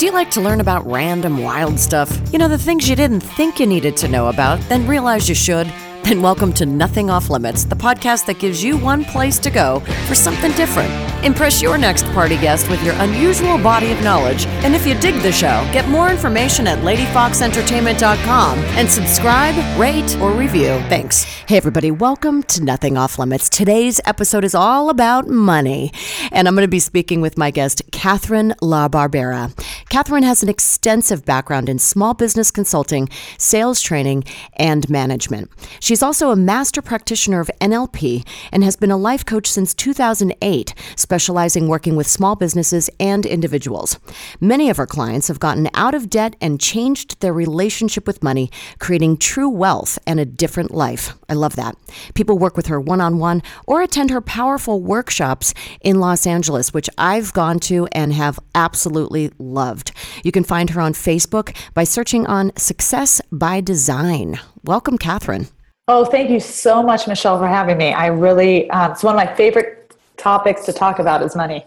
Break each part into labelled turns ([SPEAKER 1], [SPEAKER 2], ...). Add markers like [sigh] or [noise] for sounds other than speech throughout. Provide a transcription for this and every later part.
[SPEAKER 1] Do you like to learn about random wild stuff? You know, the things you didn't think you needed to know about, then realize you should? Then welcome to Nothing Off Limits, the podcast that gives you one place to go for something different. Impress your next party guest with your unusual body of knowledge. And if you dig the show, get more information at ladyfoxentertainment.com and subscribe, rate, or review. Thanks. Hey, everybody, welcome to Nothing Off Limits. Today's episode is all about money. And I'm going to be speaking with my guest, Catherine La Barbera. Kathryn has an extensive background in small business consulting, sales training, and management. She's also a master practitioner of NLP and has been a life coach since 2008 specializing working with small businesses and individuals. Many of her clients have gotten out of debt and changed their relationship with money, creating true wealth and a different life. I love that. People work with her one on one or attend her powerful workshops in Los Angeles, which I've gone to and have absolutely loved. You can find her on Facebook by searching on Success by Design. Welcome, Kathryn.
[SPEAKER 2] Oh, thank you so much, Michelle, for having me. I really, um, it's one of my favorite topics to talk about is money.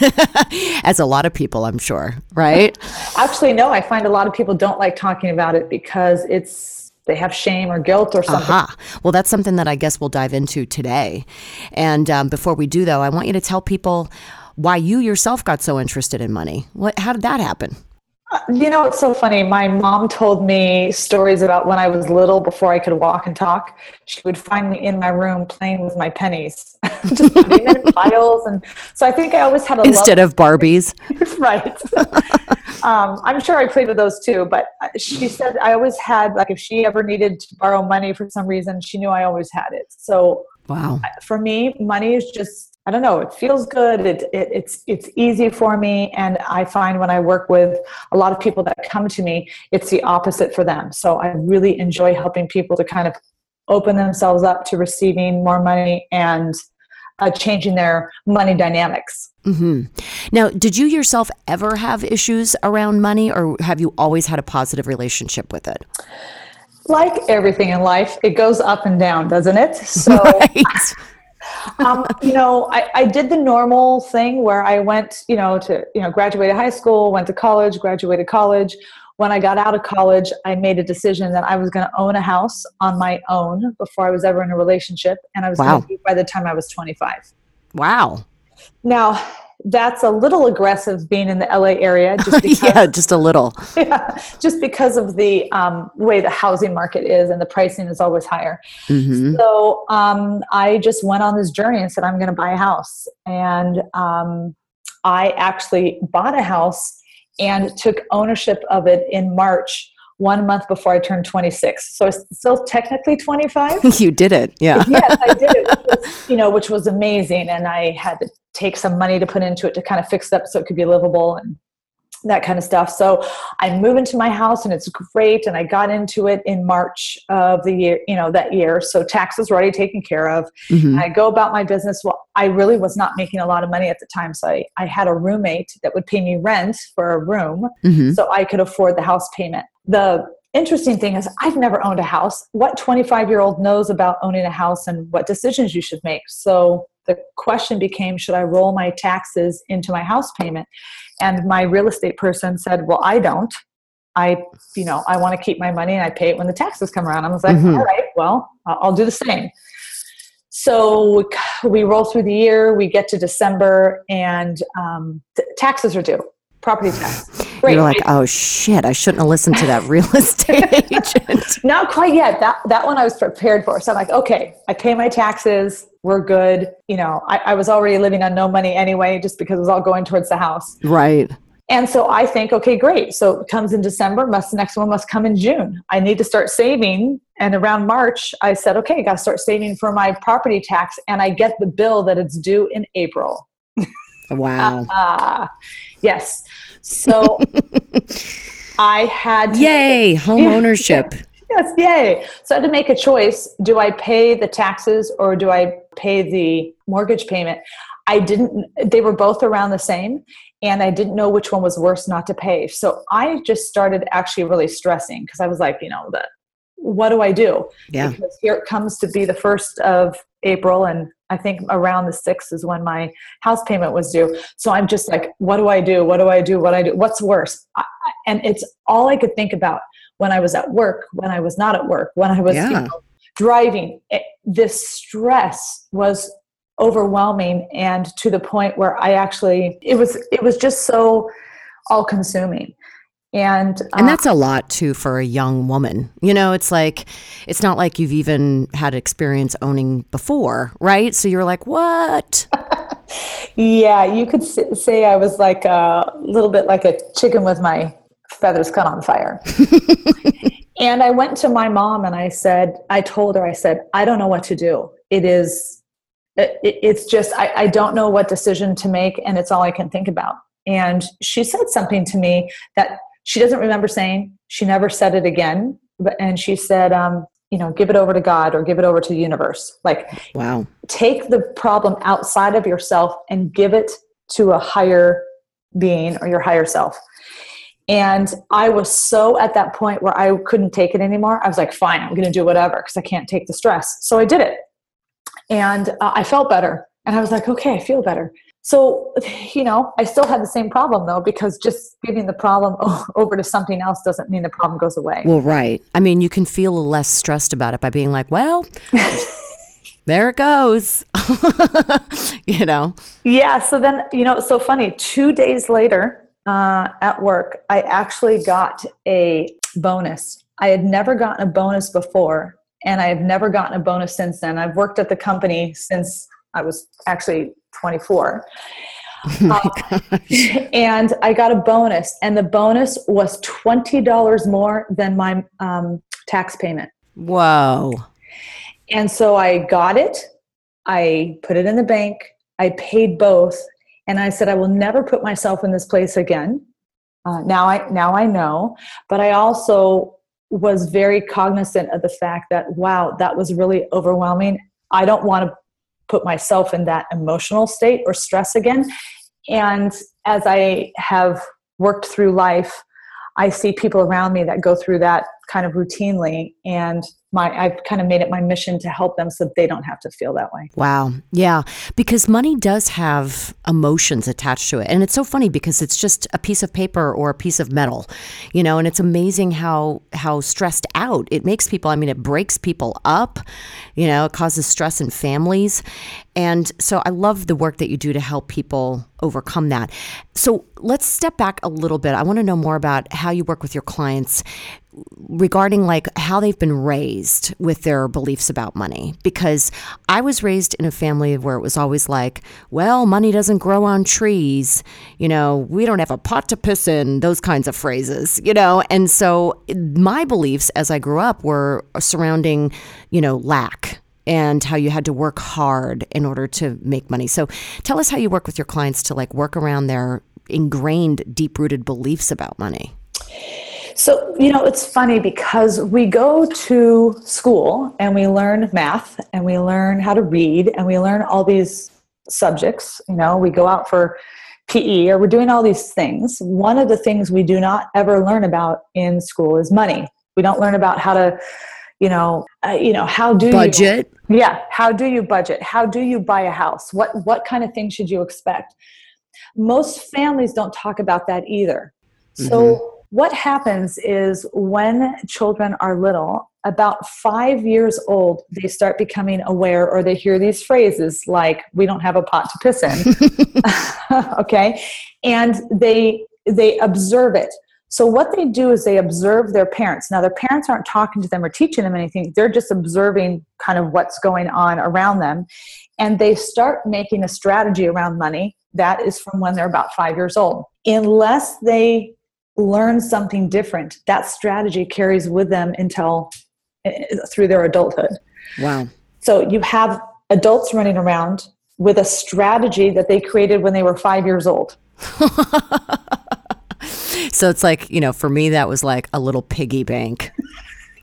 [SPEAKER 2] [laughs]
[SPEAKER 1] As a lot of people, I'm sure, right? [laughs]
[SPEAKER 2] Actually, no, I find a lot of people don't like talking about it because it's they have shame or guilt or something.
[SPEAKER 1] Aha. Well, that's something that I guess we'll dive into today. And um, before we do, though, I want you to tell people why you yourself got so interested in money. What? How did that happen?
[SPEAKER 2] You know, it's so funny. My mom told me stories about when I was little before I could walk and talk. She would find me in my room playing with my pennies, [laughs] just putting them in [laughs] piles. And so I think I always had a
[SPEAKER 1] Instead
[SPEAKER 2] love-
[SPEAKER 1] of Barbies. [laughs]
[SPEAKER 2] right. um, I'm sure I played with those too, but uh, she said I always had, like, if she ever needed to borrow money for some reason, she knew I always had it. So
[SPEAKER 1] Wow.
[SPEAKER 2] for me, money is just I don't know. It feels good. It, it, it's it's easy for me, and I find when I work with a lot of people that come to me, it's the opposite for them. So I really enjoy helping people to kind of open themselves up to receiving more money and uh, changing their money dynamics.
[SPEAKER 1] hmm Now, did you yourself ever have issues around money, or have you always had a positive relationship with it?
[SPEAKER 2] Like everything in life, it goes up and down, doesn't it? [laughs] So.
[SPEAKER 1] Right.
[SPEAKER 2] Um, you know, I, I did the normal thing where I went, you know, to, you know, graduated high school, went to college, graduated college. When I got out of college, I made a decision that I was going to own a house on my own before I was ever in a relationship. And I was
[SPEAKER 1] Wow.
[SPEAKER 2] going to by the time I was 25.
[SPEAKER 1] Wow.
[SPEAKER 2] Now, that's a little aggressive being in the LA area [laughs] just because,
[SPEAKER 1] yeah, just a little. [laughs]
[SPEAKER 2] yeah, just because of the um, way the housing market is and the pricing is always higher.
[SPEAKER 1] hmm
[SPEAKER 2] So um, I just went on this journey and said, I'm going to buy a house. And um, I actually bought a house and took ownership of it in March, one month before I turned 26. So it's still technically 25. [laughs]
[SPEAKER 1] You did it. Yeah.
[SPEAKER 2] yes, I did it, was, you know, which was amazing. And I had to take some money to put into it to kind of fix it up so it could be livable and that kind of stuff. So I move into my house and it's great. And I got into it in March of the year, you know, that year. So taxes were already taken care of.
[SPEAKER 1] Mhm.
[SPEAKER 2] I go about my business. Well, I really was not making a lot of money at the time. So I, I had a roommate that would pay me rent for a room
[SPEAKER 1] Mhm.
[SPEAKER 2] so I could afford the house payment. The interesting thing is, I've never owned a house. What 25 year old knows about owning a house and what decisions you should make? So the question became should I roll my taxes into my house payment? And my real estate person said, Well, I don't. I, you know, I want to keep my money and I pay it when the taxes come around. I was like,
[SPEAKER 1] Mhm.
[SPEAKER 2] all right, well, I'll I'll do the same. So we roll through the year, we get to December, and um, t- taxes are due, property tax. Great.
[SPEAKER 1] You're like, oh shit, I shouldn't have listened to that [laughs] real estate agent. [laughs]
[SPEAKER 2] Not quite yet. That that one I was prepared for. So I'm like, okay, I pay my taxes. We're good. You know, I, I was already living on no money anyway, just because it was all going towards the house.
[SPEAKER 1] Right.
[SPEAKER 2] And so I think, okay, great. So it comes in December. Must the next one must come in June. I need to start saving. And around March, I said, okay, I got to start saving for my property tax. And I get the bill that it's due in April. [laughs]
[SPEAKER 1] Wow.
[SPEAKER 2] Ah, yes. So I had to
[SPEAKER 1] Yay, home ownership. [laughs]
[SPEAKER 2] Yes, yay. So I had to make a choice. Do I pay the taxes or do I pay the mortgage payment? I didn't, they were both around the same, and I didn't know which one was worse not to pay. So I just started actually really stressing because I was like, you know, the what do I do?
[SPEAKER 1] Yeah.
[SPEAKER 2] Because here it comes to be the first of April, and I think around the sixth is when my house payment was due. So I'm just like, what do I do? What do I do? What do I do? What's worse? I, and it's all I could think about when I was at work, when I was not at work, when I was
[SPEAKER 1] Yeah.
[SPEAKER 2] you know, driving. It, this stress was overwhelming, and to the point where I actually it was it was just so all consuming. And,
[SPEAKER 1] And
[SPEAKER 2] uh,
[SPEAKER 1] that's a lot too for a young woman. You know, it's like, it's not like you've even had experience owning before, right? So you're like, what? [laughs]
[SPEAKER 2] Yeah, you could say I was like a little bit like a chicken with my feathers cut on fire. [laughs] and I went to my mom and I said, I told her, I said, I don't know what to do. It is, it, it- it's just, I, I don't know what decision to make, and it's all I can think about. And she said something to me that she doesn't remember saying. She never said it again. But, and she said, um, you know, give it over to God or give it over to the universe. Like,
[SPEAKER 1] Wow.
[SPEAKER 2] take the problem outside of yourself and give it to a higher being or your higher self. And I was so at that point where I couldn't take it anymore. I was like, fine, I'm going to do whatever because I can't take the stress. So I did it. And uh, I felt better. And I was like, okay, I feel better. So, you know, I still had the same problem though, because just giving the problem [laughs] over to something else doesn't mean the problem goes away.
[SPEAKER 1] Well, right. I mean, you can feel less stressed about it by being like, well, [laughs] there it goes. [laughs] you know?
[SPEAKER 2] Yeah. So then, you know, it's so funny. Two days later uh, at work, I actually got a bonus. I had never gotten a bonus before, and I have never gotten a bonus since then. I've worked at the company since I was actually 24. [laughs] Uh, [laughs] and I got a bonus, and the bonus was $20 more than my um, tax payment.
[SPEAKER 1] Whoa.
[SPEAKER 2] And so I got it, I put it in the bank, I paid both, and I said I will never put myself in this place again. Uh, now I now I know, but I also was very cognizant of the fact that wow, that was really overwhelming. I don't want to put myself in that emotional state or stress again. And as I have worked through life, I see people around me that go through that kind of routinely, and my I've kind of made it my mission to help them so that they don't have to feel that way.
[SPEAKER 1] Wow. Yeah. Because money does have emotions attached to it. And it's so funny because it's just a piece of paper or a piece of metal, you know, and it's amazing how how stressed out it makes people. I mean, it breaks people up, you know, it causes stress in families. And so I love the work that you do to help people overcome that. So let's step back a little bit. I want to know more about how you work with your clients regarding like how they've been raised with their beliefs about money because I was raised in a family where it was always like, well, money doesn't grow on trees, you know, we don't have a pot to piss in, those kinds of phrases, you know. And so my beliefs as I grew up were surrounding, you know, lack and how you had to work hard in order to make money. So tell us how you work with your clients to like work around their ingrained deep-rooted beliefs about money.
[SPEAKER 2] So, you know, it's funny because we go to school and we learn math and we learn how to read and we learn all these subjects. You know, we go out for PE or we're doing all these things. One of the things we do not ever learn about in school is money. We don't learn about how to, you know, uh, you know, how do you
[SPEAKER 1] Budget.
[SPEAKER 2] you yeah, how do you budget? How do you buy a house? What what kind of things should you expect? Most families don't talk about that either. So what happens is when children are little, about five years old, they start becoming aware or they hear these phrases like, we don't have a pot to piss in. [laughs] [laughs] okay. And they they observe it. So what they do is they observe their parents. Now their parents aren't talking to them or teaching them anything. They're just observing kind of what's going on around them. And they start making a strategy around money. That is from when they're about five years old. Unless they learn something different, that strategy carries with them until eh, through their adulthood.
[SPEAKER 1] Wow.
[SPEAKER 2] So you have adults running around with a strategy that they created when they were five years old. [laughs]
[SPEAKER 1] So it's like, you know, for me, that was like a little piggy bank.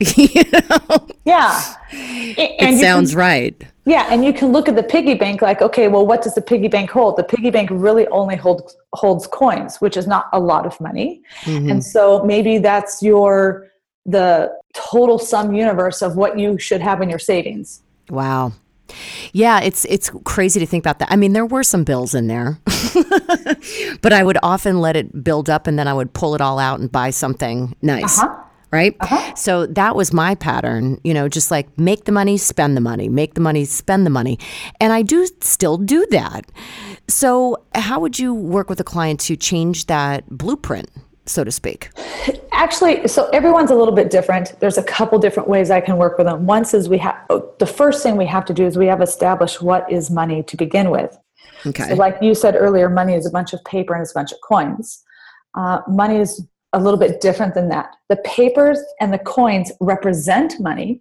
[SPEAKER 1] [laughs] you know?
[SPEAKER 2] Yeah.
[SPEAKER 1] It
[SPEAKER 2] And
[SPEAKER 1] sounds
[SPEAKER 2] can,
[SPEAKER 1] right.
[SPEAKER 2] Yeah, and you can look at the piggy bank like, okay, well, what does the piggy bank hold? The piggy bank really only holds holds coins, which is not a lot of money.
[SPEAKER 1] Mhm.
[SPEAKER 2] And so maybe that's your the total sum universe of what you should have in your savings.
[SPEAKER 1] Wow. Yeah, it's it's crazy to think about that. I mean, there were some bills in there, [laughs] but I would often let it build up, and then I would pull it all out and buy something nice.
[SPEAKER 2] Uh-huh.
[SPEAKER 1] Right. So that was my pattern, you know, just like make the money, spend the money, make the money, spend the money. And I do still do that. So, how would you work with a client to change that blueprint, so to speak?
[SPEAKER 2] Actually, so everyone's a little bit different. There's a couple different ways I can work with them. One is we have the first thing we have to do is we have established what is money to begin with.
[SPEAKER 1] Okay.
[SPEAKER 2] So, like you said earlier, money is a bunch of paper and it's a bunch of coins. Uh, money is a little bit different than that. The papers and the coins represent money,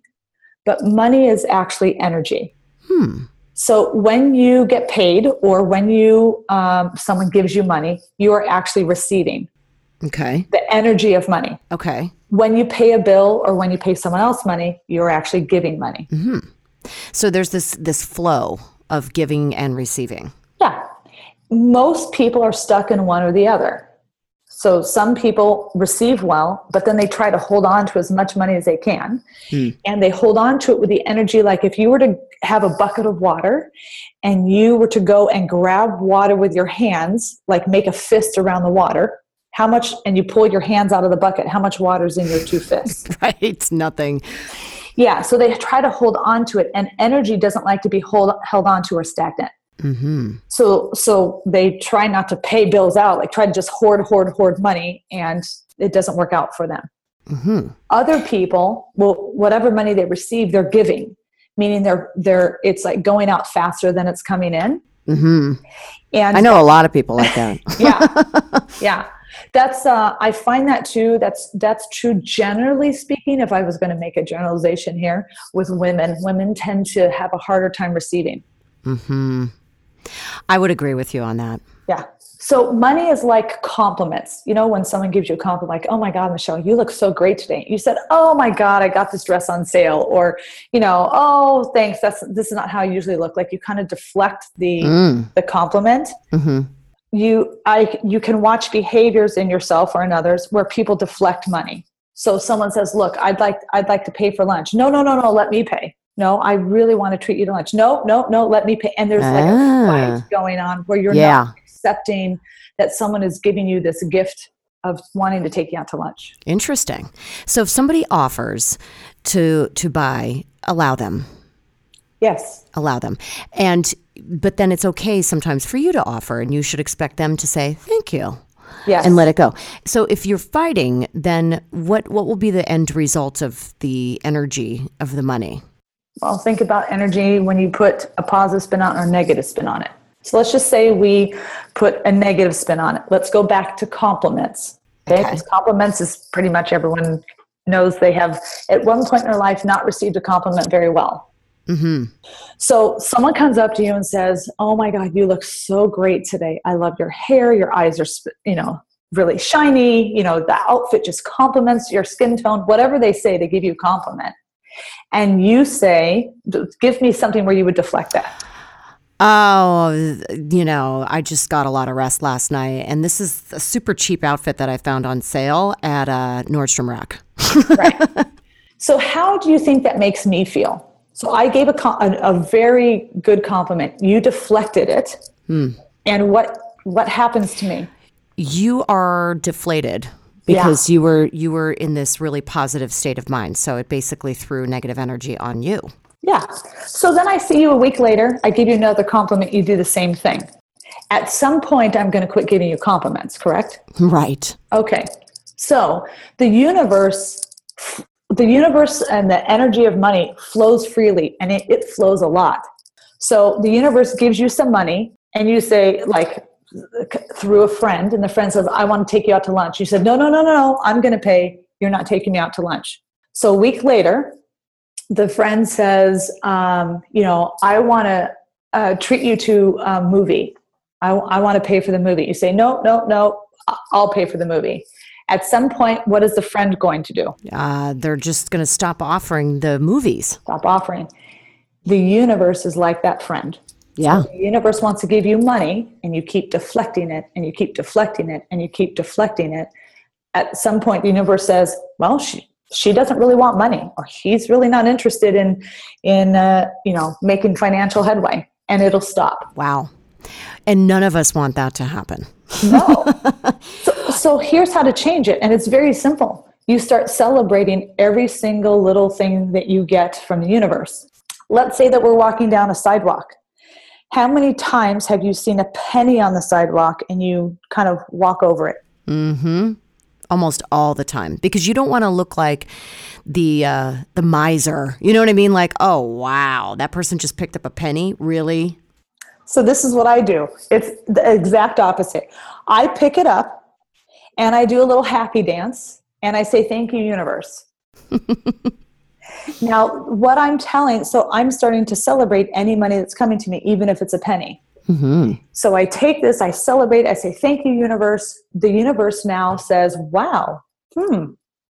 [SPEAKER 2] but money is actually energy.
[SPEAKER 1] Hmm.
[SPEAKER 2] So when you get paid or when you um, someone gives you money, you are actually receiving
[SPEAKER 1] Okay.
[SPEAKER 2] the energy of money.
[SPEAKER 1] Okay.
[SPEAKER 2] When you pay a bill or when you pay someone else money, you're actually giving money. Hmm.
[SPEAKER 1] So there's this this flow of giving and receiving.
[SPEAKER 2] Yeah. Most people are stuck in one or the other. So some people receive well, but then they try to hold on to as much money as they can. Hmm. And they hold on to it with the energy like if you were to have a bucket of water and you were to go and grab water with your hands, like make a fist around the water, how much, and you pull your hands out of the bucket, how much water is in your two fists? [laughs]
[SPEAKER 1] Right. Nothing.
[SPEAKER 2] yeah. So they try to hold on to it, and energy doesn't like to be hold, held on to or stagnant.
[SPEAKER 1] Mm-hmm.
[SPEAKER 2] So so they try not to pay bills out, like try to just hoard, hoard, hoard money, and it doesn't work out for them.
[SPEAKER 1] Mm-hmm.
[SPEAKER 2] Other people, well, whatever money they receive, they're giving, meaning they're they're it's like going out faster than it's coming in.
[SPEAKER 1] Mm-hmm.
[SPEAKER 2] And
[SPEAKER 1] I know a lot of people like that. [laughs]
[SPEAKER 2] yeah, yeah. That's uh, I find that too. That's that's true. Generally speaking, if I was going to make a generalization here with women, women tend to have a harder time receiving.
[SPEAKER 1] mm-hmm. I would agree with you on that.
[SPEAKER 2] Yeah. So money is like compliments. You know, when someone gives you a compliment, like, oh my God, Michelle, you look so great today. You said, oh my God, I got this dress on sale. Or, you know, oh, thanks. That's this is not how I usually look. Like you kind of deflect the
[SPEAKER 1] Mm.
[SPEAKER 2] the compliment.
[SPEAKER 1] Mm-hmm.
[SPEAKER 2] You I you can watch behaviors in yourself or in others where people deflect money. So someone says, look, I'd like I'd like to pay for lunch. No, no, no, no, let me pay. No, I really want to treat you to lunch. No, no, no, let me pay. And there's like
[SPEAKER 1] Ah.
[SPEAKER 2] a fight going on where you're
[SPEAKER 1] Yeah.
[SPEAKER 2] not accepting that someone is giving you this gift of wanting to take you out to lunch.
[SPEAKER 1] Interesting. So if somebody offers to to buy, allow them.
[SPEAKER 2] Yes.
[SPEAKER 1] Allow them. And but then it's okay sometimes for you to offer and you should expect them to say thank you
[SPEAKER 2] Yes.
[SPEAKER 1] and let it go. So if you're fighting, then what what will be the end result of the energy of the money?
[SPEAKER 2] Well, think about energy when you put a positive spin on or a negative spin on it. So let's just say we put a negative spin on it. Let's go back to compliments. Okay.
[SPEAKER 1] Okay.
[SPEAKER 2] Compliments is pretty much everyone knows they have at one point in their life not received a compliment very well.
[SPEAKER 1] Mm-hmm.
[SPEAKER 2] So someone comes up to you and says, "Oh my God, you look so great today. I love your hair. Your eyes are, you know, really shiny. You know, the outfit just complements your skin tone. Whatever they say, they give you a compliment." And you say, "Give me something where you would deflect that."
[SPEAKER 1] Oh, you know, I just got a lot of rest last night, and this is a super cheap outfit that I found on sale at uh, Nordstrom Rack. [laughs]
[SPEAKER 2] Right. so how do you think that makes me feel? So I gave a, a, a very good compliment. You deflected it, and what what happens to me?
[SPEAKER 1] You are deflated because you were you were in this really positive state of mind. So it basically threw negative energy on you.
[SPEAKER 2] Yeah. So then I see you a week later. I give you another compliment. You do the same thing. At some point, I'm going to quit giving you compliments, correct?
[SPEAKER 1] Right.
[SPEAKER 2] Okay. So the universe, the universe and the energy of money flows freely and it, it flows a lot. So the universe gives you some money and you say, like, through a friend, and the friend says, I want to take you out to lunch. You said, No, no, no, no, no, I'm going to pay. You're not taking me out to lunch. So a week later, the friend says, um, You know, I want to uh, treat you to a movie. I, I want to pay for the movie. You say, No, no, no, I'll pay for the movie. At some point, what is the friend going to do?
[SPEAKER 1] Uh, they're just going to stop offering the movies.
[SPEAKER 2] Stop offering. The universe is like that friend.
[SPEAKER 1] Yeah.
[SPEAKER 2] The universe wants to give you money, and you keep deflecting it, and you keep deflecting it, and you keep deflecting it. At some point, the universe says, "Well, she she doesn't really want money or he's really not interested in in uh, you know making financial headway and it'll stop
[SPEAKER 1] Wow. And none of us want that to happen.
[SPEAKER 2] no [laughs] so, so here's how to change it and it's very simple you start celebrating every single little thing that you get from the universe let's say that we're walking down a sidewalk how many times have you seen a penny on the sidewalk and you kind of walk over it
[SPEAKER 1] Mm-hmm. Almost all the time because you don't want to look like the uh, the miser. You know what I mean? Like, oh wow, that person just picked up a penny. Really?
[SPEAKER 2] So this is what I do. It's the exact opposite. I pick it up and I do a little happy dance and I say thank you universe. [laughs] now, what I'm telling, so I'm starting to celebrate any money that's coming to me even if it's a penny.
[SPEAKER 1] Mm-hmm.
[SPEAKER 2] So I take this, I celebrate, I say thank you universe. The universe now says, "Wow, hmm,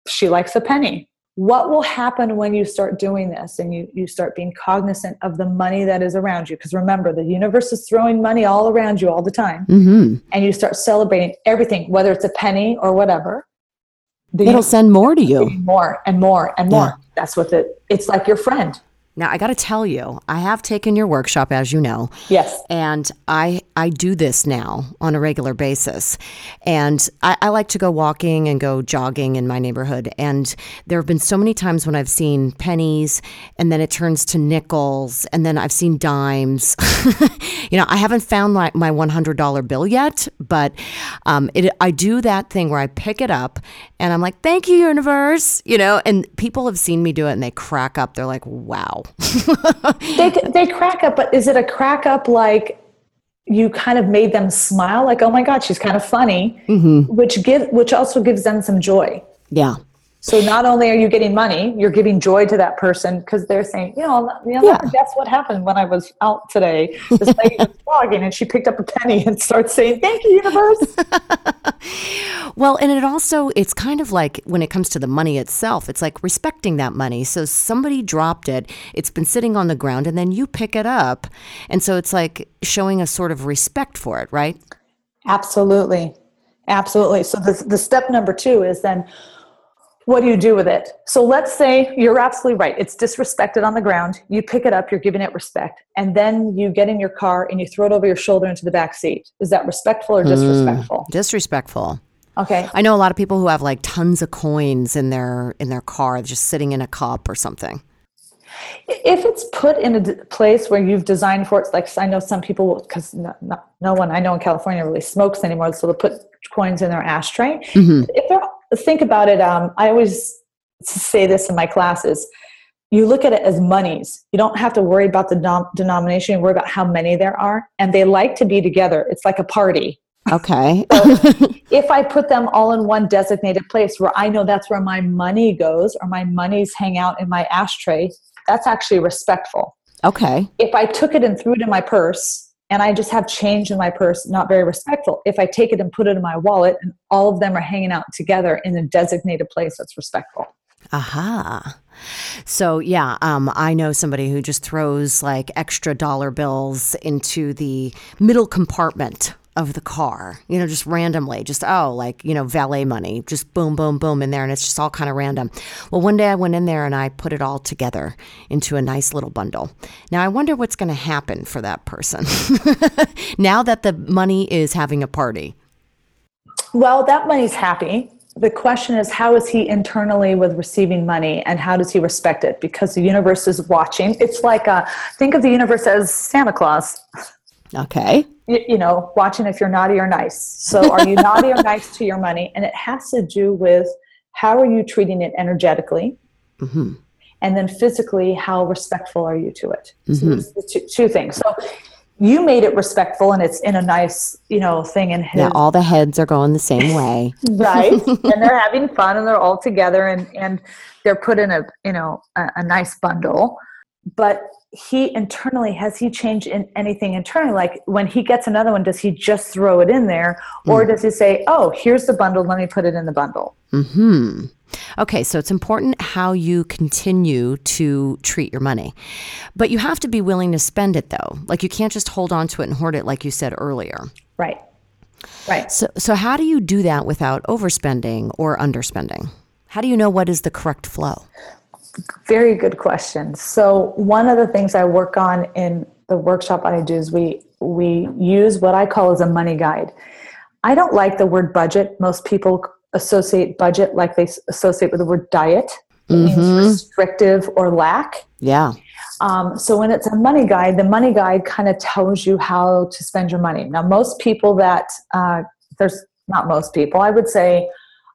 [SPEAKER 2] she likes a penny." What will happen when you start doing this and you, you start being cognizant of the money that is around you? Because remember, the universe is throwing money all around you all the time.
[SPEAKER 1] Mm-hmm.
[SPEAKER 2] And you start celebrating everything, whether it's a penny or whatever. The
[SPEAKER 1] It'll send more to you.
[SPEAKER 2] more and more and more.
[SPEAKER 1] Yeah.
[SPEAKER 2] That's what it. It's like your friend.
[SPEAKER 1] Now I got to tell you, I have taken your workshop, as you know,
[SPEAKER 2] Yes.
[SPEAKER 1] and I I do this now on a regular basis. And I, I like to go walking and go jogging in my neighborhood. And there have been so many times when I've seen pennies, and then it turns to nickels, and then I've seen dimes. [laughs] you know, I haven't found my, my one hundred dollar bill yet, but um, it I do that thing where I pick it up and I'm like, "Thank you, universe," you know. And people have seen me do it, and they crack up. They're like, "Wow." [laughs]
[SPEAKER 2] they they crack up, but is it a crack up like you kind of made them smile, like oh my god, she's kind of funny, mm-hmm. which give which also gives them some joy.
[SPEAKER 1] yeah.
[SPEAKER 2] So not only are you getting money, you're giving joy to that person because they're saying, you know, you know,
[SPEAKER 1] Yeah.
[SPEAKER 2] that's what happened when I was out today. This lady was [laughs] jogging and she picked up a penny and starts saying, "Thank you, universe." [laughs]
[SPEAKER 1] Well, and it also it's kind of like when it comes to the money itself, it's like respecting that money. So somebody dropped it, it's been sitting on the ground and then you pick it up. And so it's like showing a sort of respect for it, right?
[SPEAKER 2] Absolutely. Absolutely. So the, the step number two is then what do you do with it? So let's say you're absolutely right. It's disrespected on the ground. You pick it up, you're giving it respect, and then you get in your car and you throw it over your shoulder into the back seat. Is that respectful or mm. disrespectful?
[SPEAKER 1] Disrespectful.
[SPEAKER 2] Okay.
[SPEAKER 1] I know a lot of people who have like tons of coins in their in their car just sitting in a cup or something.
[SPEAKER 2] If it's put in a d- place where you've designed for it, like I know some people, because no, no, no one I know in California really smokes anymore, so they'll put coins in their ashtray. Mm-hmm. If they're think about it, um, I always say this in my classes. You look at it as monies. You don't have to worry about the denomination. You worry about how many there are, and they like to be together. It's like a party.
[SPEAKER 1] Okay. [laughs]
[SPEAKER 2] If I put them all in one designated place where I know that's where my money goes, or my monies hang out in my ashtray, that's actually respectful
[SPEAKER 1] okay.
[SPEAKER 2] if I took it and threw it in my purse and I just have change in my purse, not very respectful. If I take it and put it in my wallet and all of them are hanging out together in a designated place, that's respectful.
[SPEAKER 1] Aha. So yeah, um, I know somebody who just throws like extra dollar bills into the middle compartment of the car, you know, just randomly, just oh, like, you know, valet money, just boom, boom, boom in there, and it's just all kind of random. Well, one day I went in there and I put it all together into a nice little bundle. Now I wonder what's going to happen for that person [laughs] now that the money is having a party.
[SPEAKER 2] Well, that money's happy. The question is, how is he internally with receiving money and how does he respect it? Because the universe is watching. It's like, a, think of the universe as Santa Claus.
[SPEAKER 1] Okay.
[SPEAKER 2] You, you know, watching if you're naughty or nice. So, are you naughty or nice to your money? And it has to do with how are you treating it energetically,
[SPEAKER 1] hmm
[SPEAKER 2] and then physically, how respectful are you to it? So there's the two, two things. So, you made it respectful, and it's in a nice, you know, thing in his
[SPEAKER 1] Yeah, all the heads are going the same way. [laughs]
[SPEAKER 2] right, and they're having fun, and they're all together, and and they're put in a you know a, a nice bundle. But he internally has he changed in anything internally? Like when he gets another one, does he just throw it in there, or does he say, "Oh, here's the bundle. Let me put it in the bundle"?
[SPEAKER 1] Hmm. Okay, so it's important how you continue to treat your money. But you have to be willing to spend it though. Like you can't just hold on to it and hoard it like you said earlier.
[SPEAKER 2] Right, right.
[SPEAKER 1] So so how do you do that without overspending or underspending? How do you know what is the correct flow?
[SPEAKER 2] Very good question. So one of the things I work on in the workshop I do is we we use what I call as a money guide. I don't like the word budget. Most people associate budget like they associate with the word diet. It mm-hmm. means restrictive or lack.
[SPEAKER 1] Yeah.
[SPEAKER 2] Um, so when it's a money guide, the money guide kind of tells you how to spend your money. Now, most people that uh, there's not most people, I would say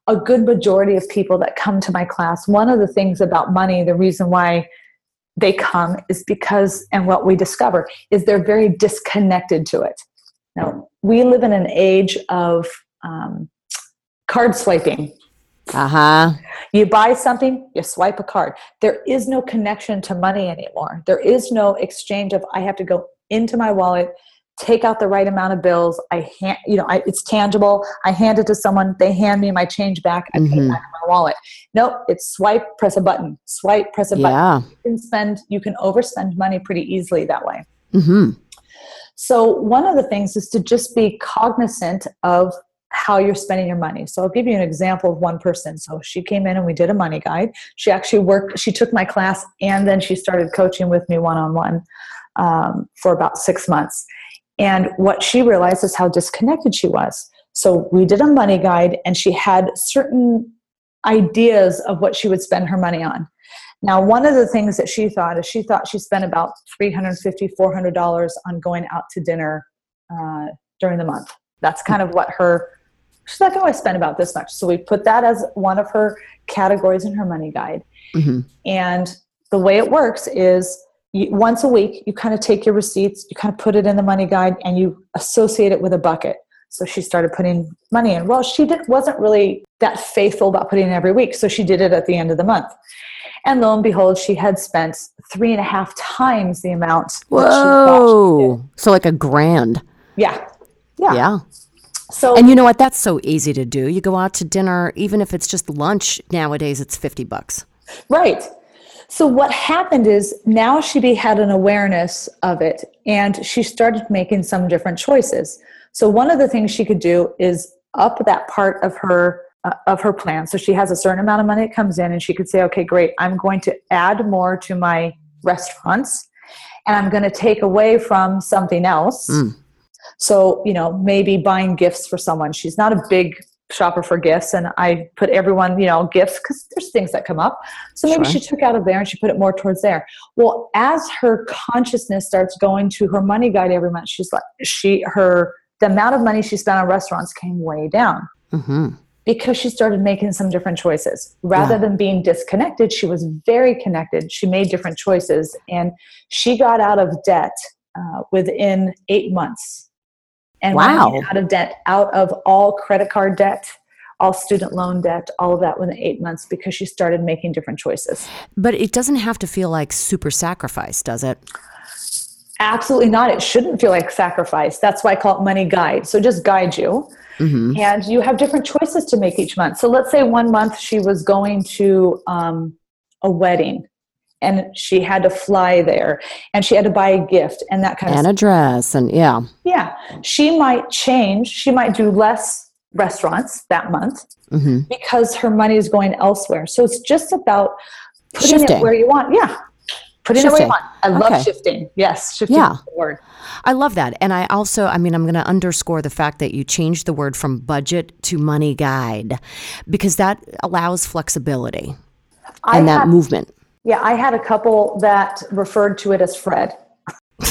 [SPEAKER 2] a good majority of people that come to my class, one of the things about money, the reason why they come is because, and what we discover is they're very disconnected to it. Now, we live in an age of um, card swiping.
[SPEAKER 1] Uh huh.
[SPEAKER 2] You buy something, you swipe a card. There is no connection to money anymore. There is no exchange of, I have to go into my wallet, take out the right amount of bills. I hand, you know, I, it's tangible. I hand it to someone. They hand me my change back. I mm-hmm. pay it back in my wallet. Nope, it's swipe, press a button. Swipe, press a button. Yeah. You can spend, you can overspend money pretty easily that way.
[SPEAKER 1] Mm-hmm.
[SPEAKER 2] So one of the things is to just be cognizant of how you're spending your money. So I'll give you an example of one person. So she came in and we did a money guide. She actually worked, she took my class and then she started coaching with me one on one for about six months. And what she realized is how disconnected she was. So we did a money guide, and she had certain ideas of what she would spend her money on. Now, one of the things that she thought is she thought she spent about $350, $400 on going out to dinner uh, during the month. That's kind of what her, she's like, oh, I spent about this much. So we put that as one of her categories in her money guide. Mm-hmm. And the way it works is you, once a week, you kind of take your receipts, you kind of put it in the money guide, and you associate it with a bucket. So she started putting money in. Well, she didn't, wasn't really that faithful about putting in every week, so she did it at the end of the month. And lo and behold, she had spent three and a half times the amount.
[SPEAKER 1] Whoa! So like a grand.
[SPEAKER 2] Yeah. Yeah.
[SPEAKER 1] Yeah. So And you know what? That's so easy to do. You go out to dinner, even if it's just lunch nowadays, it's fifty bucks.
[SPEAKER 2] Right. So what happened is now she had an awareness of it and she started making some different choices. So one of the things she could do is up that part of her uh, of her plan. So she has a certain amount of money that comes in and she could say, "Okay, great. I'm going to add more to my restaurants and I'm going to take away from something else." Mm. So, you know, maybe buying gifts for someone. She's not a big shopper for gifts and I put everyone, you know, gifts because there's things that come up. So maybe sure. she took out of there and she put it more towards there. Well, as her consciousness starts going to her money guide every month, she's like, she, her, the amount of money she spent on restaurants came way down. Mm-hmm. Because she started making some different choices. Rather yeah. than being disconnected, she was very connected. She made different choices and she got out of debt uh, within eight months and
[SPEAKER 1] wow.
[SPEAKER 2] out of debt, out of all credit card debt, all student loan debt, all of that within eight months because she started making different choices.
[SPEAKER 1] But it doesn't have to feel like super sacrifice, does it?
[SPEAKER 2] Absolutely not. It shouldn't feel like sacrifice. That's why I call it money guide. So just guide you. Mm-hmm. And you have different choices to make each month. So let's say one month she was going to um, a wedding and she had to fly there and she had to buy a gift and that kind
[SPEAKER 1] and
[SPEAKER 2] of
[SPEAKER 1] and a dress and yeah
[SPEAKER 2] yeah she might change she might do less restaurants that month mm-hmm. because her money is going elsewhere so it's just about putting shifting. it where you want yeah putting shifting. it where you want i love okay. shifting yes shifting
[SPEAKER 1] yeah.
[SPEAKER 2] word
[SPEAKER 1] I love that. And I also, I mean, I'm going to underscore the fact that you changed the word from budget to money guide because that allows flexibility I and that have, movement.
[SPEAKER 2] Yeah, I had a couple that referred to it as Fred. [laughs]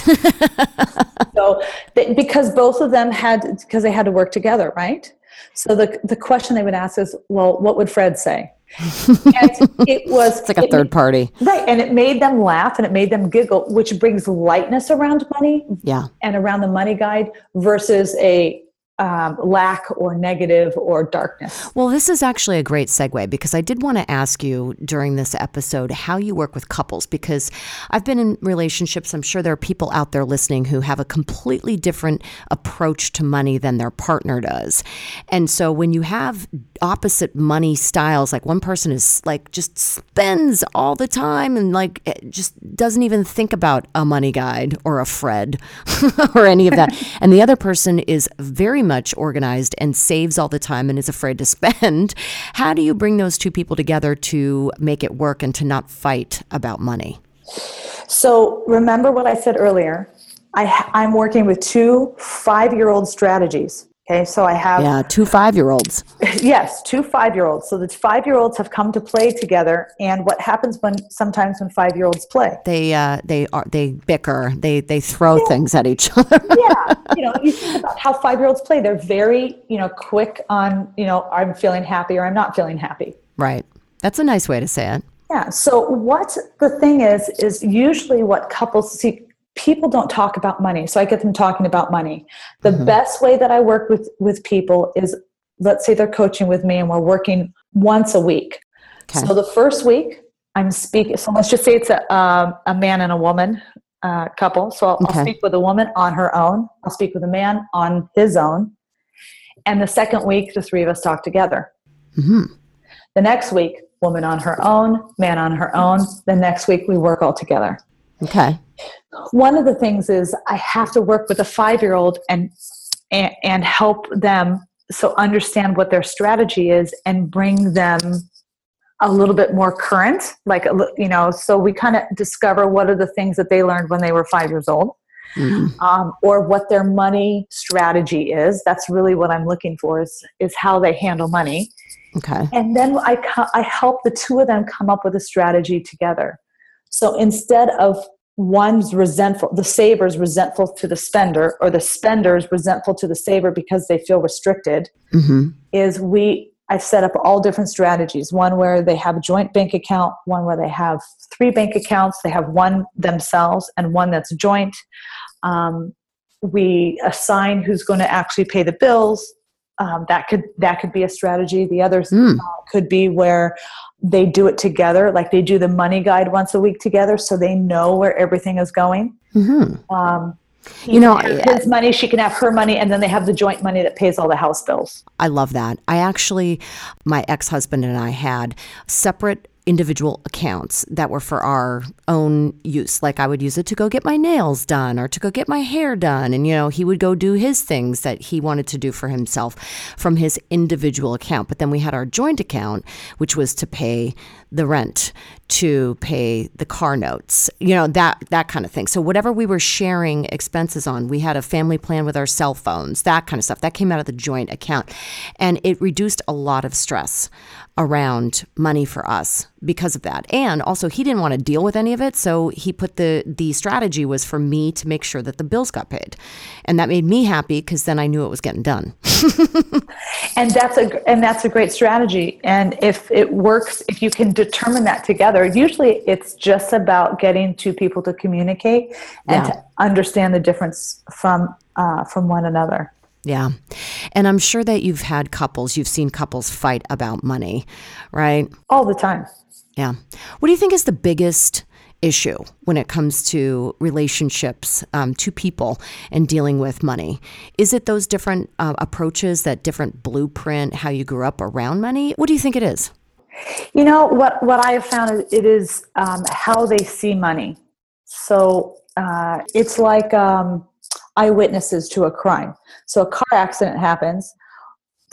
[SPEAKER 2] so they, because both of them had because they had to work together, right? So the the question they would ask is, well, what would Fred say?
[SPEAKER 1] and [laughs] it was it's like a third party
[SPEAKER 2] right and it made them laugh and it made them giggle which brings lightness around money
[SPEAKER 1] yeah
[SPEAKER 2] and around the money guide versus a um, lack or negative or darkness.
[SPEAKER 1] Well, this is actually a great segue because I did want to ask you during this episode how you work with couples because I've been in relationships. I'm sure there are people out there listening who have a completely different approach to money than their partner does. And so when you have opposite money styles, like one person is like just spends all the time and like eh, just doesn't even think about a money guide or a Fred [laughs] or any of that. and the other person is very much organized and saves all the time and is afraid to [laughs] spend. How do you bring those two people together to make it work and to not fight about money?
[SPEAKER 2] So remember what I said earlier. I, I'm working with two five year old strategies. Okay, so I have
[SPEAKER 1] yeah two five year olds. [laughs]
[SPEAKER 2] yes, two five year olds. So the five year olds have come to play together. And what happens when sometimes when five year olds play?
[SPEAKER 1] They uh, they are they bicker. They they throw yeah. things at each [laughs] other.
[SPEAKER 2] yeah, you know, you think about how five year olds play. They're very you know quick on you know I'm feeling happy or I'm not feeling happy.
[SPEAKER 1] Right. That's a nice way to say it.
[SPEAKER 2] Yeah. So what the thing is is usually what couples see people don't talk about money so i get them talking about money. The mm-hmm. best way that i work with with people is let's say they're coaching with me and we're working once a week. Okay. so the first week i'm speaking so let's just say it's a, um, a man and a woman uh, couple. So I'll, okay. I'll speak with a woman on her own. I'll speak with a man on his own. And the second week the three of us talk together. Mm-hmm. the next week woman on her own man on her own. The next week we work all together.
[SPEAKER 1] Okay
[SPEAKER 2] one of the things is I have to work with a five year old and, and and help them so understand what their strategy is and bring them a little bit more current like you know so we kind of discover what are the things that they learned when they were five years old. Mm-hmm. um, or what their money strategy is. That's really what i'm looking for is is how they handle money.
[SPEAKER 1] Okay.
[SPEAKER 2] And then i i help the two of them come up with a strategy together. So instead of one's resentful the saver is resentful to the spender or the spender is resentful to the saver because they feel restricted mm-hmm. is we i've set up all different strategies one where they have a joint bank account one where they have three bank accounts they have one themselves and one that's joint um, we assign who's going to actually pay the bills um, that could that could be a strategy the others mm. uh, could be where they do it together like they do the money guide once a week together so they know where everything is going mm-hmm. um, you know his money she can have her money and then they have the joint money that pays all the house bills
[SPEAKER 1] i love that i actually my ex-husband and i had separate individual accounts that were for our own use. Like I would use it to go get my nails done or to go get my hair done. And, you know, he would go do his things that he wanted to do for himself from his individual account. But then we had our joint account, which was to pay the rent, to pay the car notes, you know, that that kind of thing. So whatever we were sharing expenses on, we had a family plan with our cell phones, that kind of stuff. That came out of the joint account. And it reduced a lot of stress around money for us because of that. And also he didn't want to deal with any of it, so he put the the strategy was for me to make sure that the bills got paid. And that made me happy because then I knew it was getting done. [laughs]
[SPEAKER 2] and that's a and that's a great strategy. And if it works, if you can determine that together, usually it's just about getting two people to communicate and yeah. to understand the difference from uh, from one another.
[SPEAKER 1] Yeah. And I'm sure that you've had couples, you've seen couples fight about money, right?
[SPEAKER 2] All the time.
[SPEAKER 1] Yeah. What do you think is the biggest issue when it comes to relationships, um, to people, and dealing with money? Is it those different uh, approaches, that different blueprint, how you grew up around money? What do you think it is?
[SPEAKER 2] You know, what, what I have found is it is um, how they see money. So uh, it's like, um, eyewitnesses to a crime. So a car accident happens,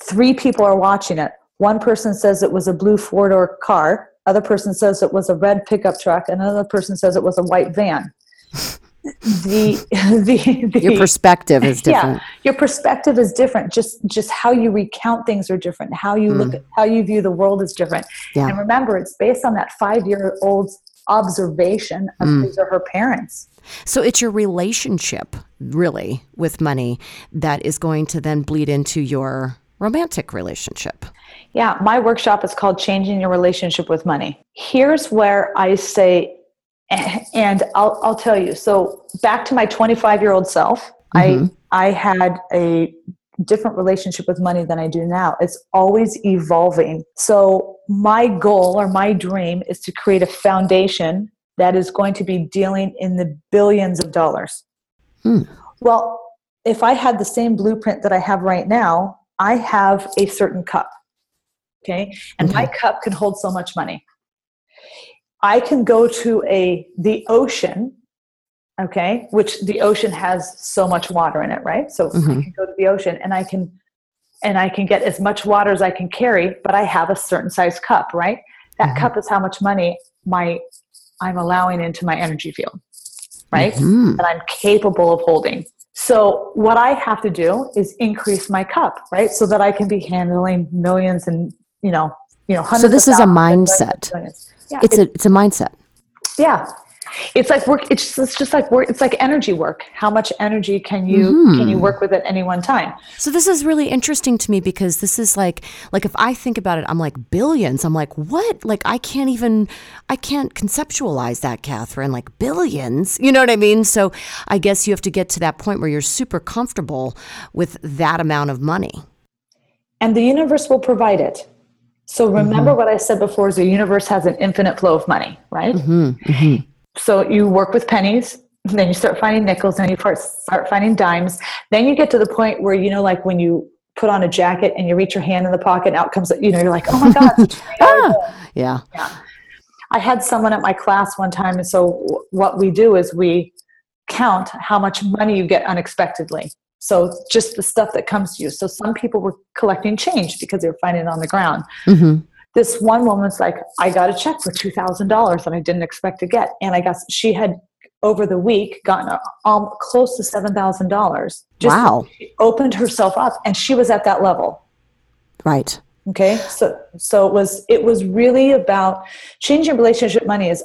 [SPEAKER 2] three people are watching it. One person says it was a blue four door car, other person says it was a red pickup truck, and another person says it was a white van. The, [laughs] the, the
[SPEAKER 1] your perspective is different. Yeah,
[SPEAKER 2] your perspective is different. Just just how you recount things are different. How you mm. look at how you view the world is different. Yeah. And remember, it's based on that five year old's observation of mm. his or her parents.
[SPEAKER 1] So it's your relationship, really, with money that is going to then bleed into your romantic relationship.
[SPEAKER 2] Yeah, my workshop is called Changing Your Relationship with Money. Here's where I say, [laughs] and I'll, I'll tell you. So back to my 25 year old self, mm-hmm. I I had a different relationship with money than I do now. It's always evolving. So my goal or my dream is to create a foundation that is going to be dealing in the billions of dollars. Hmm. Well, if I had the same blueprint that I have right now, I have a certain cup. Okay. And okay. my cup can hold so much money. I can go to a the ocean okay, which the ocean has so much water in it, right? So
[SPEAKER 1] Mhm.
[SPEAKER 2] I can go to the ocean and I can and I can get as much water as I can carry, but I have a certain size cup, right? That
[SPEAKER 1] Mhm.
[SPEAKER 2] cup is how much money my I'm allowing into my energy field, right?
[SPEAKER 1] Mhm.
[SPEAKER 2] That I'm capable of holding. So what I have to do is increase my cup, right? So that I can be handling millions and you know, you know, hundreds.
[SPEAKER 1] So this is a
[SPEAKER 2] thousands and millions of
[SPEAKER 1] mindset.
[SPEAKER 2] Yeah,
[SPEAKER 1] It's a it's a mindset.
[SPEAKER 2] yeah it's like work it's, just, it's just like work it's like energy work how much energy can you can you
[SPEAKER 1] Mhm.
[SPEAKER 2] work with at any one time
[SPEAKER 1] So this is really interesting to me because this is like like if I think about it, I'm like billions. I'm like, what? Like I can't even I can't conceptualize that, Kathryn. Like billions. You know what I mean? So I guess you have to get to that point where you're super comfortable with that amount of money.
[SPEAKER 2] and the universe will provide it so remember what i said before is the universe has an infinite flow of money right
[SPEAKER 1] hmm hmm
[SPEAKER 2] so you work with pennies then you start finding nickels and you start start finding dimes then you get to the point where you know like when you put on a jacket and you reach your hand in the pocket and out comes you know you're like oh my god it's [laughs] a $20
[SPEAKER 1] Ah,
[SPEAKER 2] bill.
[SPEAKER 1] yeah.
[SPEAKER 2] I had someone at my class one time, and so what we do is we count how much money you get unexpectedly. So just the stuff that comes to you. So some people were collecting change because they were finding it on the ground.
[SPEAKER 1] hmm
[SPEAKER 2] This one woman's like, I got a check for two thousand dollars that I didn't expect to get, and I guess she had over the week gotten um, close to seven thousand dollars.
[SPEAKER 1] Wow.
[SPEAKER 2] Opened herself up, and she was at that level
[SPEAKER 1] Right.
[SPEAKER 2] okay so so it was it was really about changing relationship money is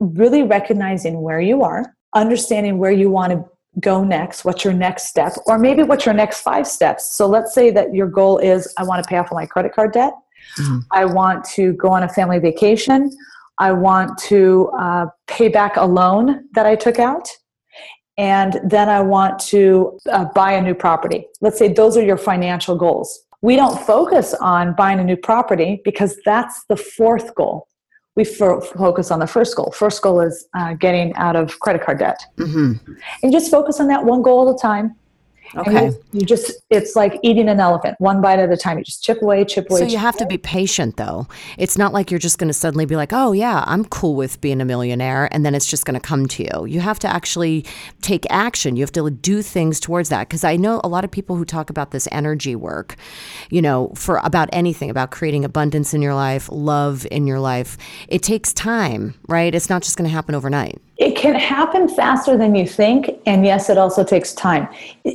[SPEAKER 2] really recognizing where you are understanding where you want to go next what's your next step or maybe what's your next five steps so let's say that your goal is i want to pay off my credit card debt
[SPEAKER 1] Mhm.
[SPEAKER 2] i want to go on a family vacation i want to uh, pay back a loan that i took out and then I want to uh, buy a new property. Let's say those are your financial goals. We don't focus on buying a new property because that's the fourth goal. We fo- focus on the first goal. First goal is uh, getting out of credit card debt.
[SPEAKER 1] hmm
[SPEAKER 2] And just focus on that one goal at a time.
[SPEAKER 1] Okay.
[SPEAKER 2] you, you just, it's like eating an elephant, one bite at a time. You just chip away, chip away.
[SPEAKER 1] So you
[SPEAKER 2] chip
[SPEAKER 1] have to be patient though. It's not like you're just going to suddenly be like, "Oh yeah, I'm cool with being a millionaire," and then it's just going to come to you. You have to actually take action. You have to do things towards that because I know a lot of people who talk about this energy work, you know, for about anything about creating abundance in your life, love in your life. It takes time, right? It's not just going to happen overnight.
[SPEAKER 2] It can happen faster than you think, and yes, it also takes time.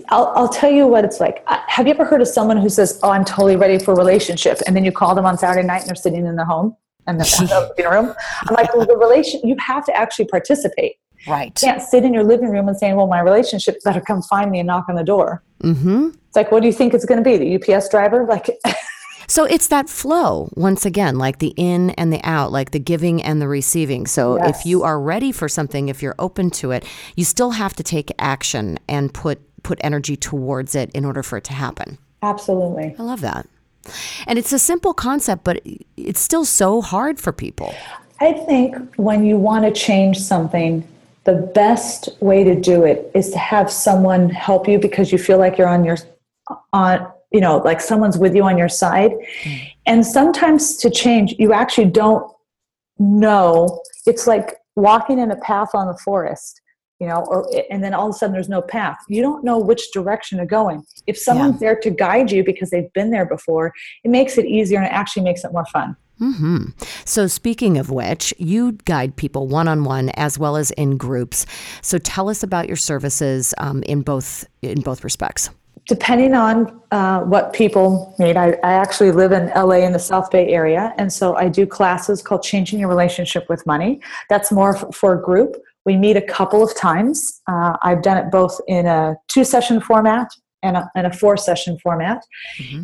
[SPEAKER 2] I'll, I'll tell you what it's like. Have you ever heard of someone who says, "Oh, I'm totally ready for a relationship," and then you call them on Saturday night and they're sitting in their home and they're in the [laughs] living room? I'm like, well, the relation you have to actually participate.
[SPEAKER 1] Right.
[SPEAKER 2] You can't sit in your living room and saying, "Well, my relationship better come find me and knock on the door."
[SPEAKER 1] Mm-hmm.
[SPEAKER 2] It's like, what do you think it's going to be? The UPS driver? Like, [laughs]
[SPEAKER 1] So it's that flow once again, like the in and the out, like the giving and the receiving. So if you are ready for something, if you're open to it, you still have to take action and put put energy towards it in order for it to happen.
[SPEAKER 2] absolutely.
[SPEAKER 1] I love that. And it's a simple concept, but it's still so hard for people.
[SPEAKER 2] I think when you want to change something, the best way to do it is to have someone help you because you feel like you're on your on you know like someone's with you on your side. And sometimes to change, you actually don't know. It's like walking in a path on the forest, you know, or and then all of a sudden there's no path. You don't know which direction to go in. If someone's there to guide you because they've been there before, it makes it easier and it actually makes it more fun.
[SPEAKER 1] hmm So, speaking of which, you guide people one on one as well as in groups. So, tell us about your services um, in both in both respects.
[SPEAKER 2] Depending on uh, what people need, I, I actually live in LA in the South Bay area, and so I do classes called Changing Your Relationship with Money. That's more f- for a group. We meet a couple of times. Uh, I've done it both in a two session format and a, and a four session format.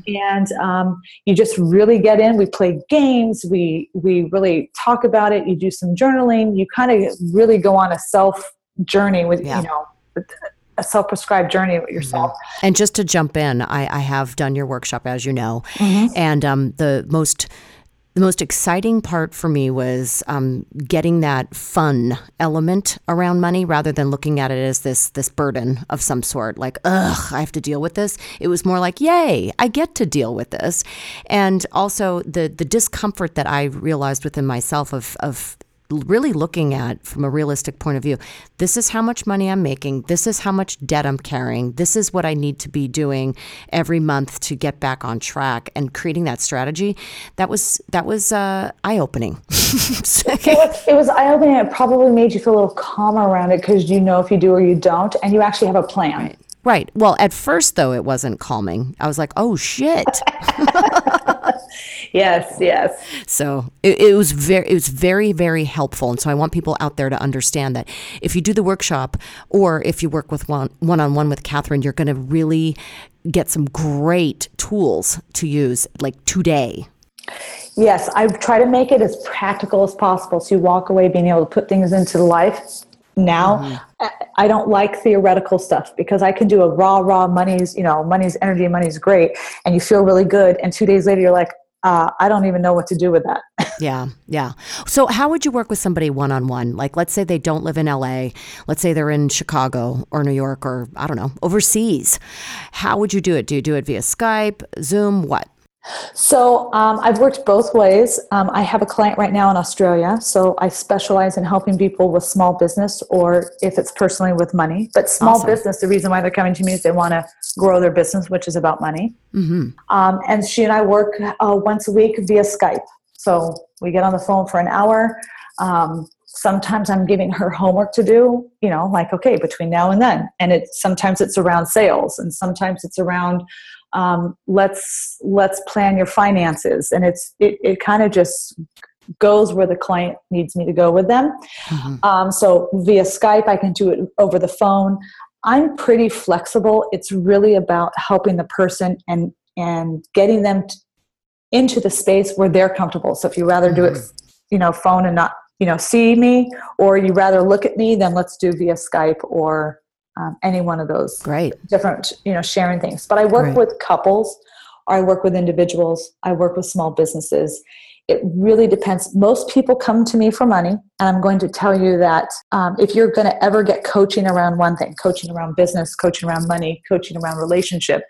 [SPEAKER 2] And um, you just really get in. We play games. We we really talk about it. You do some journaling. You kind of really go on a self journey with
[SPEAKER 1] Yeah.
[SPEAKER 2] you know a self prescribed journey with yourself.
[SPEAKER 1] And just to jump in, I, I have done your workshop, as you know,
[SPEAKER 2] Mm-hmm.
[SPEAKER 1] and um, the most the most exciting part for me was um, getting that fun element around money, rather than looking at it as this this burden of some sort. Like, ugh, I have to deal with this. It was more like, yay, I get to deal with this, and also the the discomfort that I realized within myself of of really looking at from a realistic point of view this is how much money I'm making, this is how much debt I'm carrying, this is what I need to be doing every month to get back on track and creating that strategy. That was that was uh, eye opening. [laughs]
[SPEAKER 2] it was, was eye opening. It probably made you feel a little calmer around it because you know if you do or you don't, and you actually have a plan.
[SPEAKER 1] Right. Right. Well, at first though, it wasn't calming. I was like, "Oh shit." [laughs]
[SPEAKER 2] yes, yes.
[SPEAKER 1] So it, it, was very, it was very, very helpful. And so I want people out there to understand that if you do the workshop, or if you work with one one on one with Kathryn, you're going to really get some great tools to use, like today.
[SPEAKER 2] Yes, I try to make it as practical as possible, so you walk away being able to put things into life now mm-hmm. I don't like theoretical stuff because i can do a raw raw money's you know money's energy money's great and you feel really good and two days later you're like uh, i don't even know what to do with that. [laughs]
[SPEAKER 1] Yeah yeah. So how would you work with somebody one-on-one? Like let's say they don't live in la let's say they're in chicago or new york or i don't know overseas. How would you do it? Do you do it via skype zoom what
[SPEAKER 2] so um, I've worked both ways. Um, I have a client right now in Australia, so I specialize in helping people with small business or if it's personally with money. But small awesome. business, the reason why they're coming to me is they want to grow their business, which is about money. Mm-hmm. Um, and she and I work uh, once a week via Skype. So we get on the phone for an hour. Um, sometimes I'm giving her homework to do, you know, like, okay, between now and then. And it sometimes it's around sales and sometimes it's around um, let's let's plan your finances. And it's it, it kind of just goes where the client needs me to go with them. Mm-hmm. um, so via skype i can do it over the phone. I'm pretty flexible. It's really about helping the person and and getting them t- into the space where they're comfortable. So if you rather do it mm-hmm. you know phone and not you know see me or you rather look at me then let's do via skype or um, any one of those
[SPEAKER 1] Great.
[SPEAKER 2] different you know sharing things. But i work Great. with couples i work with individuals i work with small businesses. It really depends. Most people come to me for money and i'm going to tell you that um, if you're going to ever get coaching around one thing coaching around business coaching around money coaching around relationship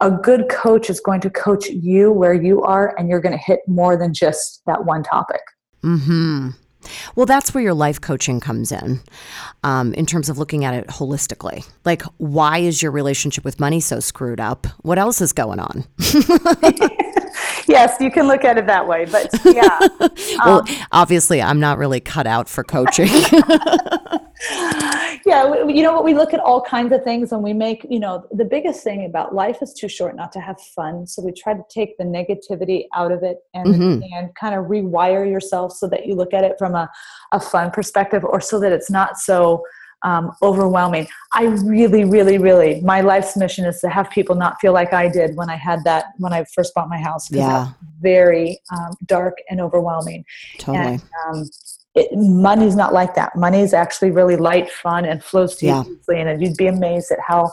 [SPEAKER 2] a good coach is going to coach you where you are and you're going to hit more than just that one topic.
[SPEAKER 1] Hmm well, that's where your life coaching comes in, um, in terms of looking at it holistically. Like, why is your relationship with money so screwed up? What else is going on? [laughs]
[SPEAKER 2] yes, you can look at it that way, but [laughs] yeah.
[SPEAKER 1] well, um, obviously, I'm not really cut out for coaching. [laughs] [laughs]
[SPEAKER 2] yeah, you know what? We look at all kinds of things and we make, you know, the biggest thing about life is too short not to have fun. So we try to take the negativity out of it and, mm-hmm. and kind of rewire yourself so that you look at it from a, a fun perspective or so that it's not so um, overwhelming. I really, really, really, my life's mission is to have people not feel like I did when I had that, when I first bought my house.
[SPEAKER 1] Yeah.
[SPEAKER 2] Very um, dark and overwhelming.
[SPEAKER 1] Totally.
[SPEAKER 2] And, um, it, money's not like that. Money is actually really light, fun, and flows to yeah. you easily. And you'd be amazed at how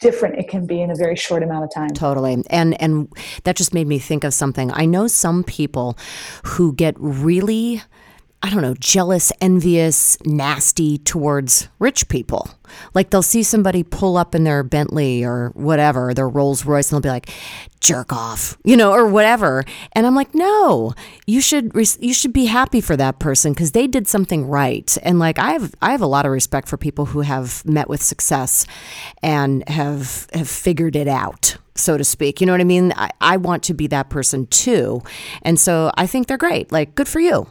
[SPEAKER 2] different it can be in a very short amount of time.
[SPEAKER 1] Totally. And and that just made me think of something. I know some people who get really I don't know, jealous, envious, nasty towards rich people. Like they'll see somebody pull up in their Bentley or whatever, their Rolls Royce, and they'll be like, "Jerk off," you know, or whatever. And I'm like, "No, you should you should be happy for that person because they did something right." And like I have I have a lot of respect for people who have met with success and have have figured it out so to speak. You know what I mean? I, I want to be that person too. And so I think they're great. Like, good for you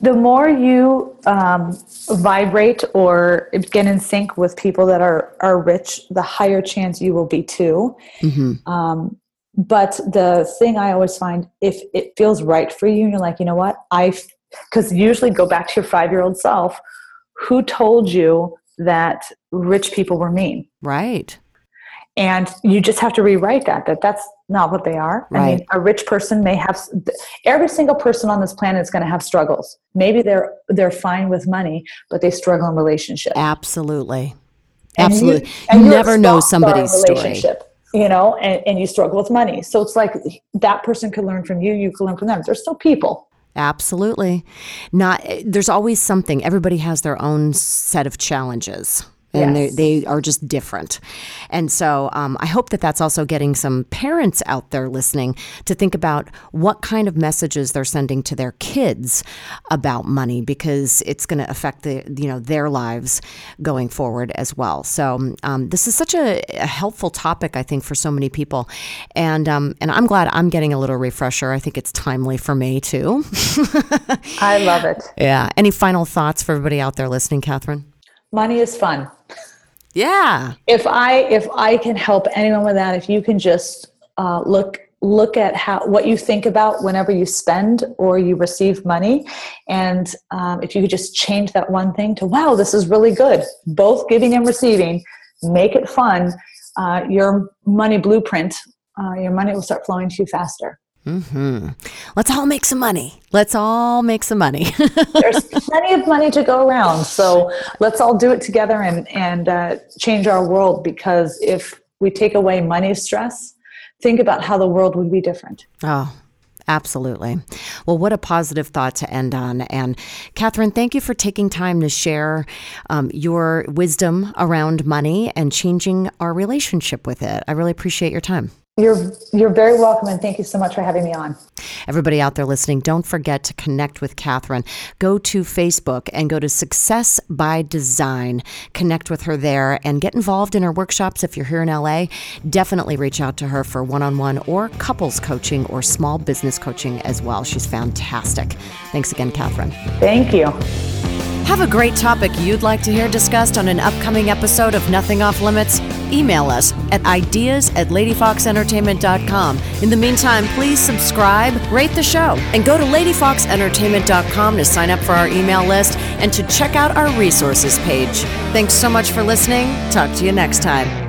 [SPEAKER 2] the more you um, vibrate or get in sync with people that are are rich, the higher chance you will be too. Mm-hmm. Um, but the thing I always find, if it feels right for you, and you're like, you know what, I, because usually go back to your five year old self, who told you that rich people were mean?
[SPEAKER 1] Right
[SPEAKER 2] and you just have to rewrite that that that's not what they are.
[SPEAKER 1] Right. i mean
[SPEAKER 2] a rich person may have every single person on this planet is going to have struggles. Maybe they're they're fine with money but they struggle in relationships.
[SPEAKER 1] absolutely. And absolutely you, you never know somebody's story.
[SPEAKER 2] you know and, and you struggle with money. So it's like that person could learn from you you could learn from them. They're still people.
[SPEAKER 1] Absolutely. Not eh, there's always something. Everybody has their own set of challenges and
[SPEAKER 2] Yes.
[SPEAKER 1] they, they are just different. And so um, I hope that that's also getting some parents out there listening to think about what kind of messages they're sending to their kids about money because it's going to affect the you know their lives going forward as well. So um, this is such a, a helpful topic I think for so many people, and um, and I'm glad I'm getting a little refresher. I think it's timely for me too. [laughs]
[SPEAKER 2] I love it.
[SPEAKER 1] yeah. Any final thoughts for everybody out there listening, Kathryn?
[SPEAKER 2] Money is fun.
[SPEAKER 1] Yeah.
[SPEAKER 2] if I if I can help anyone with that, if you can just uh, look look at how what you think about whenever you spend or you receive money, and um, if you could just change that one thing to wow, this is really good. Both giving and receiving, make it fun. Uh, your money blueprint, uh, your money will start flowing to you faster.
[SPEAKER 1] Hmm. Let's all make some money. Let's all make some money. [laughs]
[SPEAKER 2] There's plenty of money to go around, so let's all do it together and and uh, change our world. Because if we take away money stress, think about how the world would be different.
[SPEAKER 1] oh, absolutely. Well, what a positive thought to end on. And Kathryn, thank you for taking time to share um, your wisdom around money and changing our relationship with it. I really appreciate your time.
[SPEAKER 2] You're you're very welcome, and thank you so much for having me on.
[SPEAKER 1] Everybody out there listening, don't forget to connect with Kathryn. Go to Facebook and go to Success by Design. Connect with her there and get involved in her workshops if you're here in LA. Definitely reach out to her for one on one or couples coaching or small business coaching as well. She's fantastic. Thanks again, Kathryn.
[SPEAKER 2] Thank you.
[SPEAKER 1] Have a great topic you'd like to hear discussed on an upcoming episode of Nothing Off Limits? Email us at ideas at ladyfoxentertainment.com. In the meantime, please subscribe, rate the show, and go to ladyfoxentertainment.com to sign up for our email list and to check out our resources page. Thanks so much for listening. Talk to you next time.